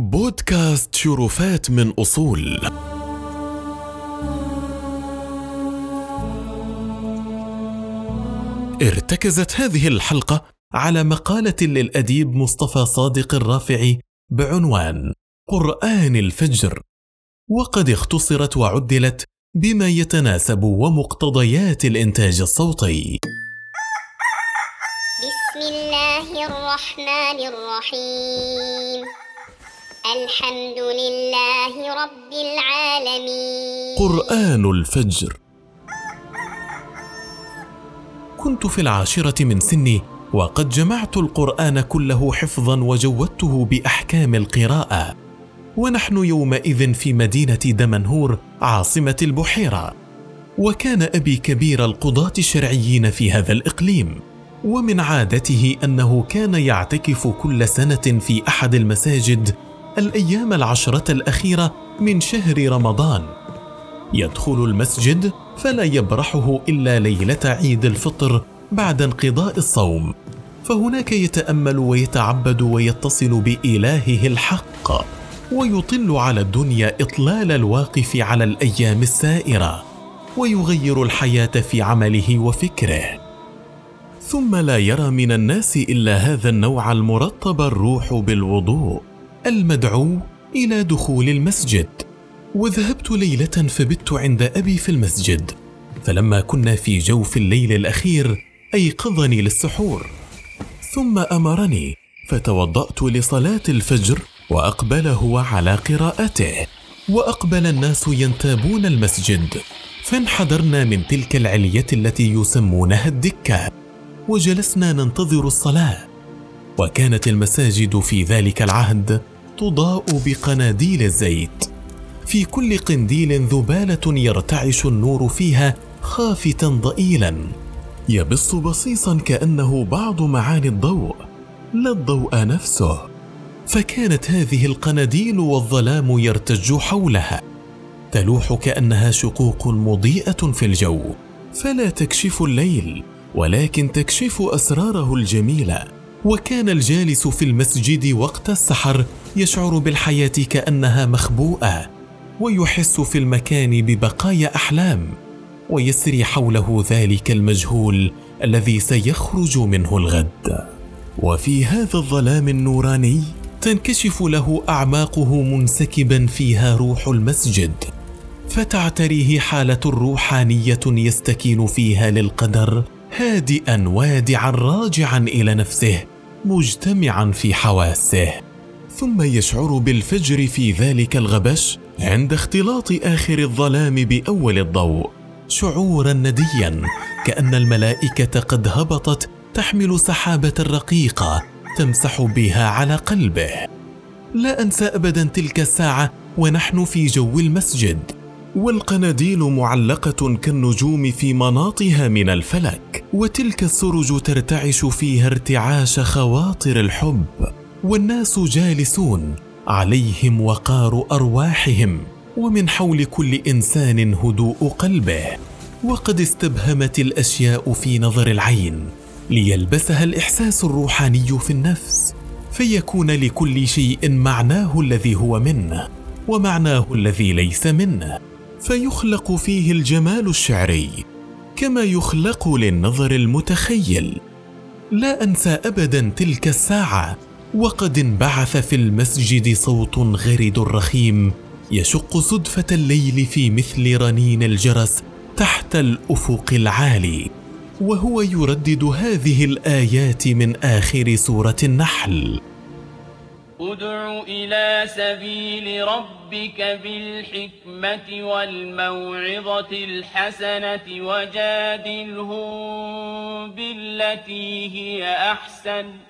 بودكاست شرفات من أصول. ارتكزت هذه الحلقة على مقالة للأديب مصطفى صادق الرافعي بعنوان قرآن الفجر. وقد اختصرت وعدلت بما يتناسب ومقتضيات الإنتاج الصوتي. بسم الله الرحمن الرحيم. الحمد لله رب العالمين. قرآن الفجر. كنت في العاشرة من سني وقد جمعت القرآن كله حفظا وجودته بأحكام القراءة. ونحن يومئذ في مدينة دمنهور عاصمة البحيرة. وكان أبي كبير القضاة الشرعيين في هذا الإقليم. ومن عادته أنه كان يعتكف كل سنة في أحد المساجد الأيام العشرة الأخيرة من شهر رمضان. يدخل المسجد فلا يبرحه إلا ليلة عيد الفطر بعد انقضاء الصوم. فهناك يتأمل ويتعبد ويتصل بإلهه الحق ويطل على الدنيا إطلال الواقف على الأيام السائرة ويغير الحياة في عمله وفكره. ثم لا يرى من الناس إلا هذا النوع المرطب الروح بالوضوء. المدعو إلى دخول المسجد. وذهبت ليلة فبت عند أبي في المسجد. فلما كنا في جوف الليل الأخير أيقظني للسحور. ثم أمرني فتوضأت لصلاة الفجر واقبل هو على قراءته. وأقبل الناس ينتابون المسجد فانحدرنا من تلك العلية التي يسمونها الدكة. وجلسنا ننتظر الصلاة. وكانت المساجد في ذلك العهد تضاء بقناديل الزيت. في كل قنديل ذبالة يرتعش النور فيها خافتا ضئيلا. يبص بصيصا كأنه بعض معاني الضوء. لا الضوء نفسه. فكانت هذه القناديل والظلام يرتج حولها. تلوح كأنها شقوق مضيئة في الجو. فلا تكشف الليل ولكن تكشف أسراره الجميلة. وكان الجالس في المسجد وقت السحر يشعر بالحياة كأنها مخبوءة ويحس في المكان ببقايا أحلام ويسري حوله ذلك المجهول الذي سيخرج منه الغد. وفي هذا الظلام النوراني تنكشف له أعماقه منسكبا فيها روح المسجد فتعتريه حالة روحانية يستكين فيها للقدر هادئا وادعا راجعا إلى نفسه مجتمعا في حواسه. ثم يشعر بالفجر في ذلك الغبش عند اختلاط آخر الظلام بأول الضوء. شعورا نديا كأن الملائكة قد هبطت تحمل سحابة رقيقة تمسح بها على قلبه. لا أنسى أبدا تلك الساعة ونحن في جو المسجد والقناديل معلقة كالنجوم في مناطها من الفلك وتلك السرج ترتعش فيها ارتعاش خواطر الحب. والناس جالسون عليهم وقار أرواحهم ومن حول كل إنسان هدوء قلبه وقد استبهمت الأشياء في نظر العين ليلبسها الإحساس الروحاني في النفس فيكون لكل شيء معناه الذي هو منه ومعناه الذي ليس منه فيخلق فيه الجمال الشعري كما يخلق للنظر المتخيل. لا أنسى ابدا تلك الساعة وقد انبعث في المسجد صوت غرد رخيم يشق صدفة الليل في مثل رنين الجرس تحت الأفق العالي وهو يردد هذه الآيات من آخر سورة النحل. ادع إلى سبيل ربك بالحكمة والموعظة الحسنة وجادلهم بالتي هي أحسن.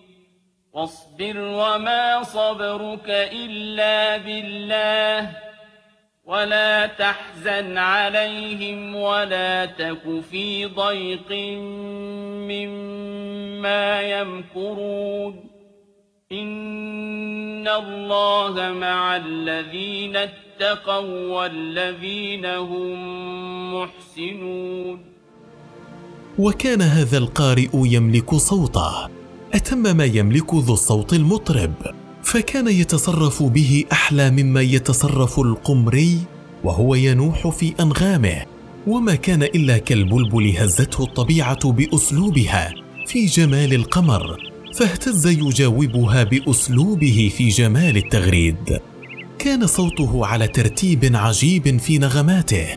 واصبر وما صبرك إلا بالله. ولا تحزن عليهم ولا تك في ضيق مما يمكرون. إن الله مع الذين اتقوا والذين هم محسنون. وكان هذا القارئ يملك صوته. أتم ما يملك ذو الصوت المطرب فكان يتصرف به أحلى مما يتصرف القمري وهو ينوح في أنغامه وما كان إلا كالبلبل هزته الطبيعة بأسلوبها في جمال القمر فاهتز يجاوبها بأسلوبه في جمال التغريد. كان صوته على ترتيب عجيب في نغماته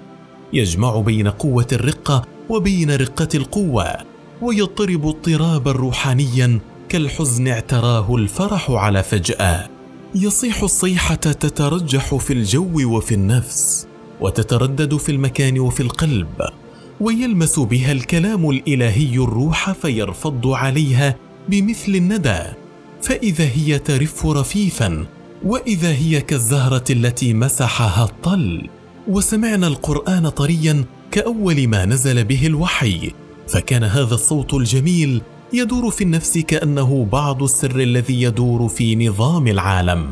يجمع بين قوة الرقة وبين رقة القوة. ويضطرب اضطرابا روحانيا كالحزن اعتراه الفرح على فجأة. يصيح الصيحة تترجح في الجو وفي النفس وتتردد في المكان وفي القلب ويلمس بها الكلام الإلهي الروح فيرفض عليها بمثل الندى. فإذا هي ترف رفيفا وإذا هي كالزهرة التي مسحها الطل. وسمعنا القرآن طريا كأول ما نزل به الوحي فكان هذا الصوت الجميل يدور في النفس كأنه بعض السر الذي يدور في نظام العالم.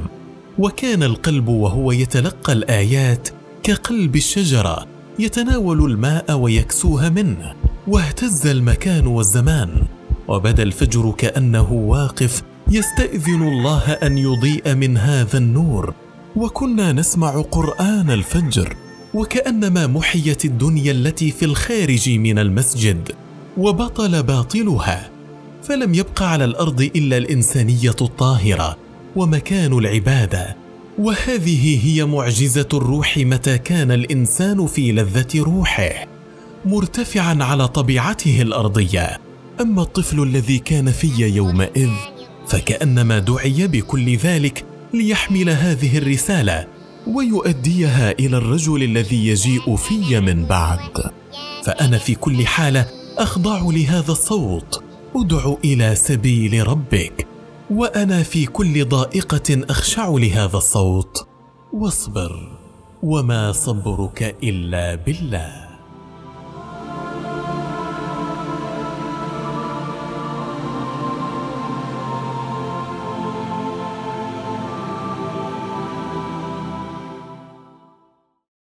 وكان القلب وهو يتلقى الآيات كقلب الشجرة يتناول الماء ويكسوها منه واهتز المكان والزمان. وبدأ الفجر كأنه واقف يستاذن الله أن يضيء من هذا النور. وكنا نسمع قرآن الفجر وكأنما محيت الدنيا التي في الخارج من المسجد. وبطل باطلها فلم يبق على الأرض إلا الإنسانية الطاهرة ومكان العبادة وهذه هي معجزة الروح متى كان الإنسان في لذة روحه مرتفعا على طبيعته الأرضية. أما الطفل الذي كان في يومئذ فكأنما دعي بكل ذلك ليحمل هذه الرسالة ويؤديها إلى الرجل الذي يجيء في من بعد. فأنا في كل حالة أخضع لهذا الصوت. أدع إلى سبيل ربك. وأنا في كل ضائقة أخشع لهذا الصوت. واصبر. وما صبرك إلا بالله.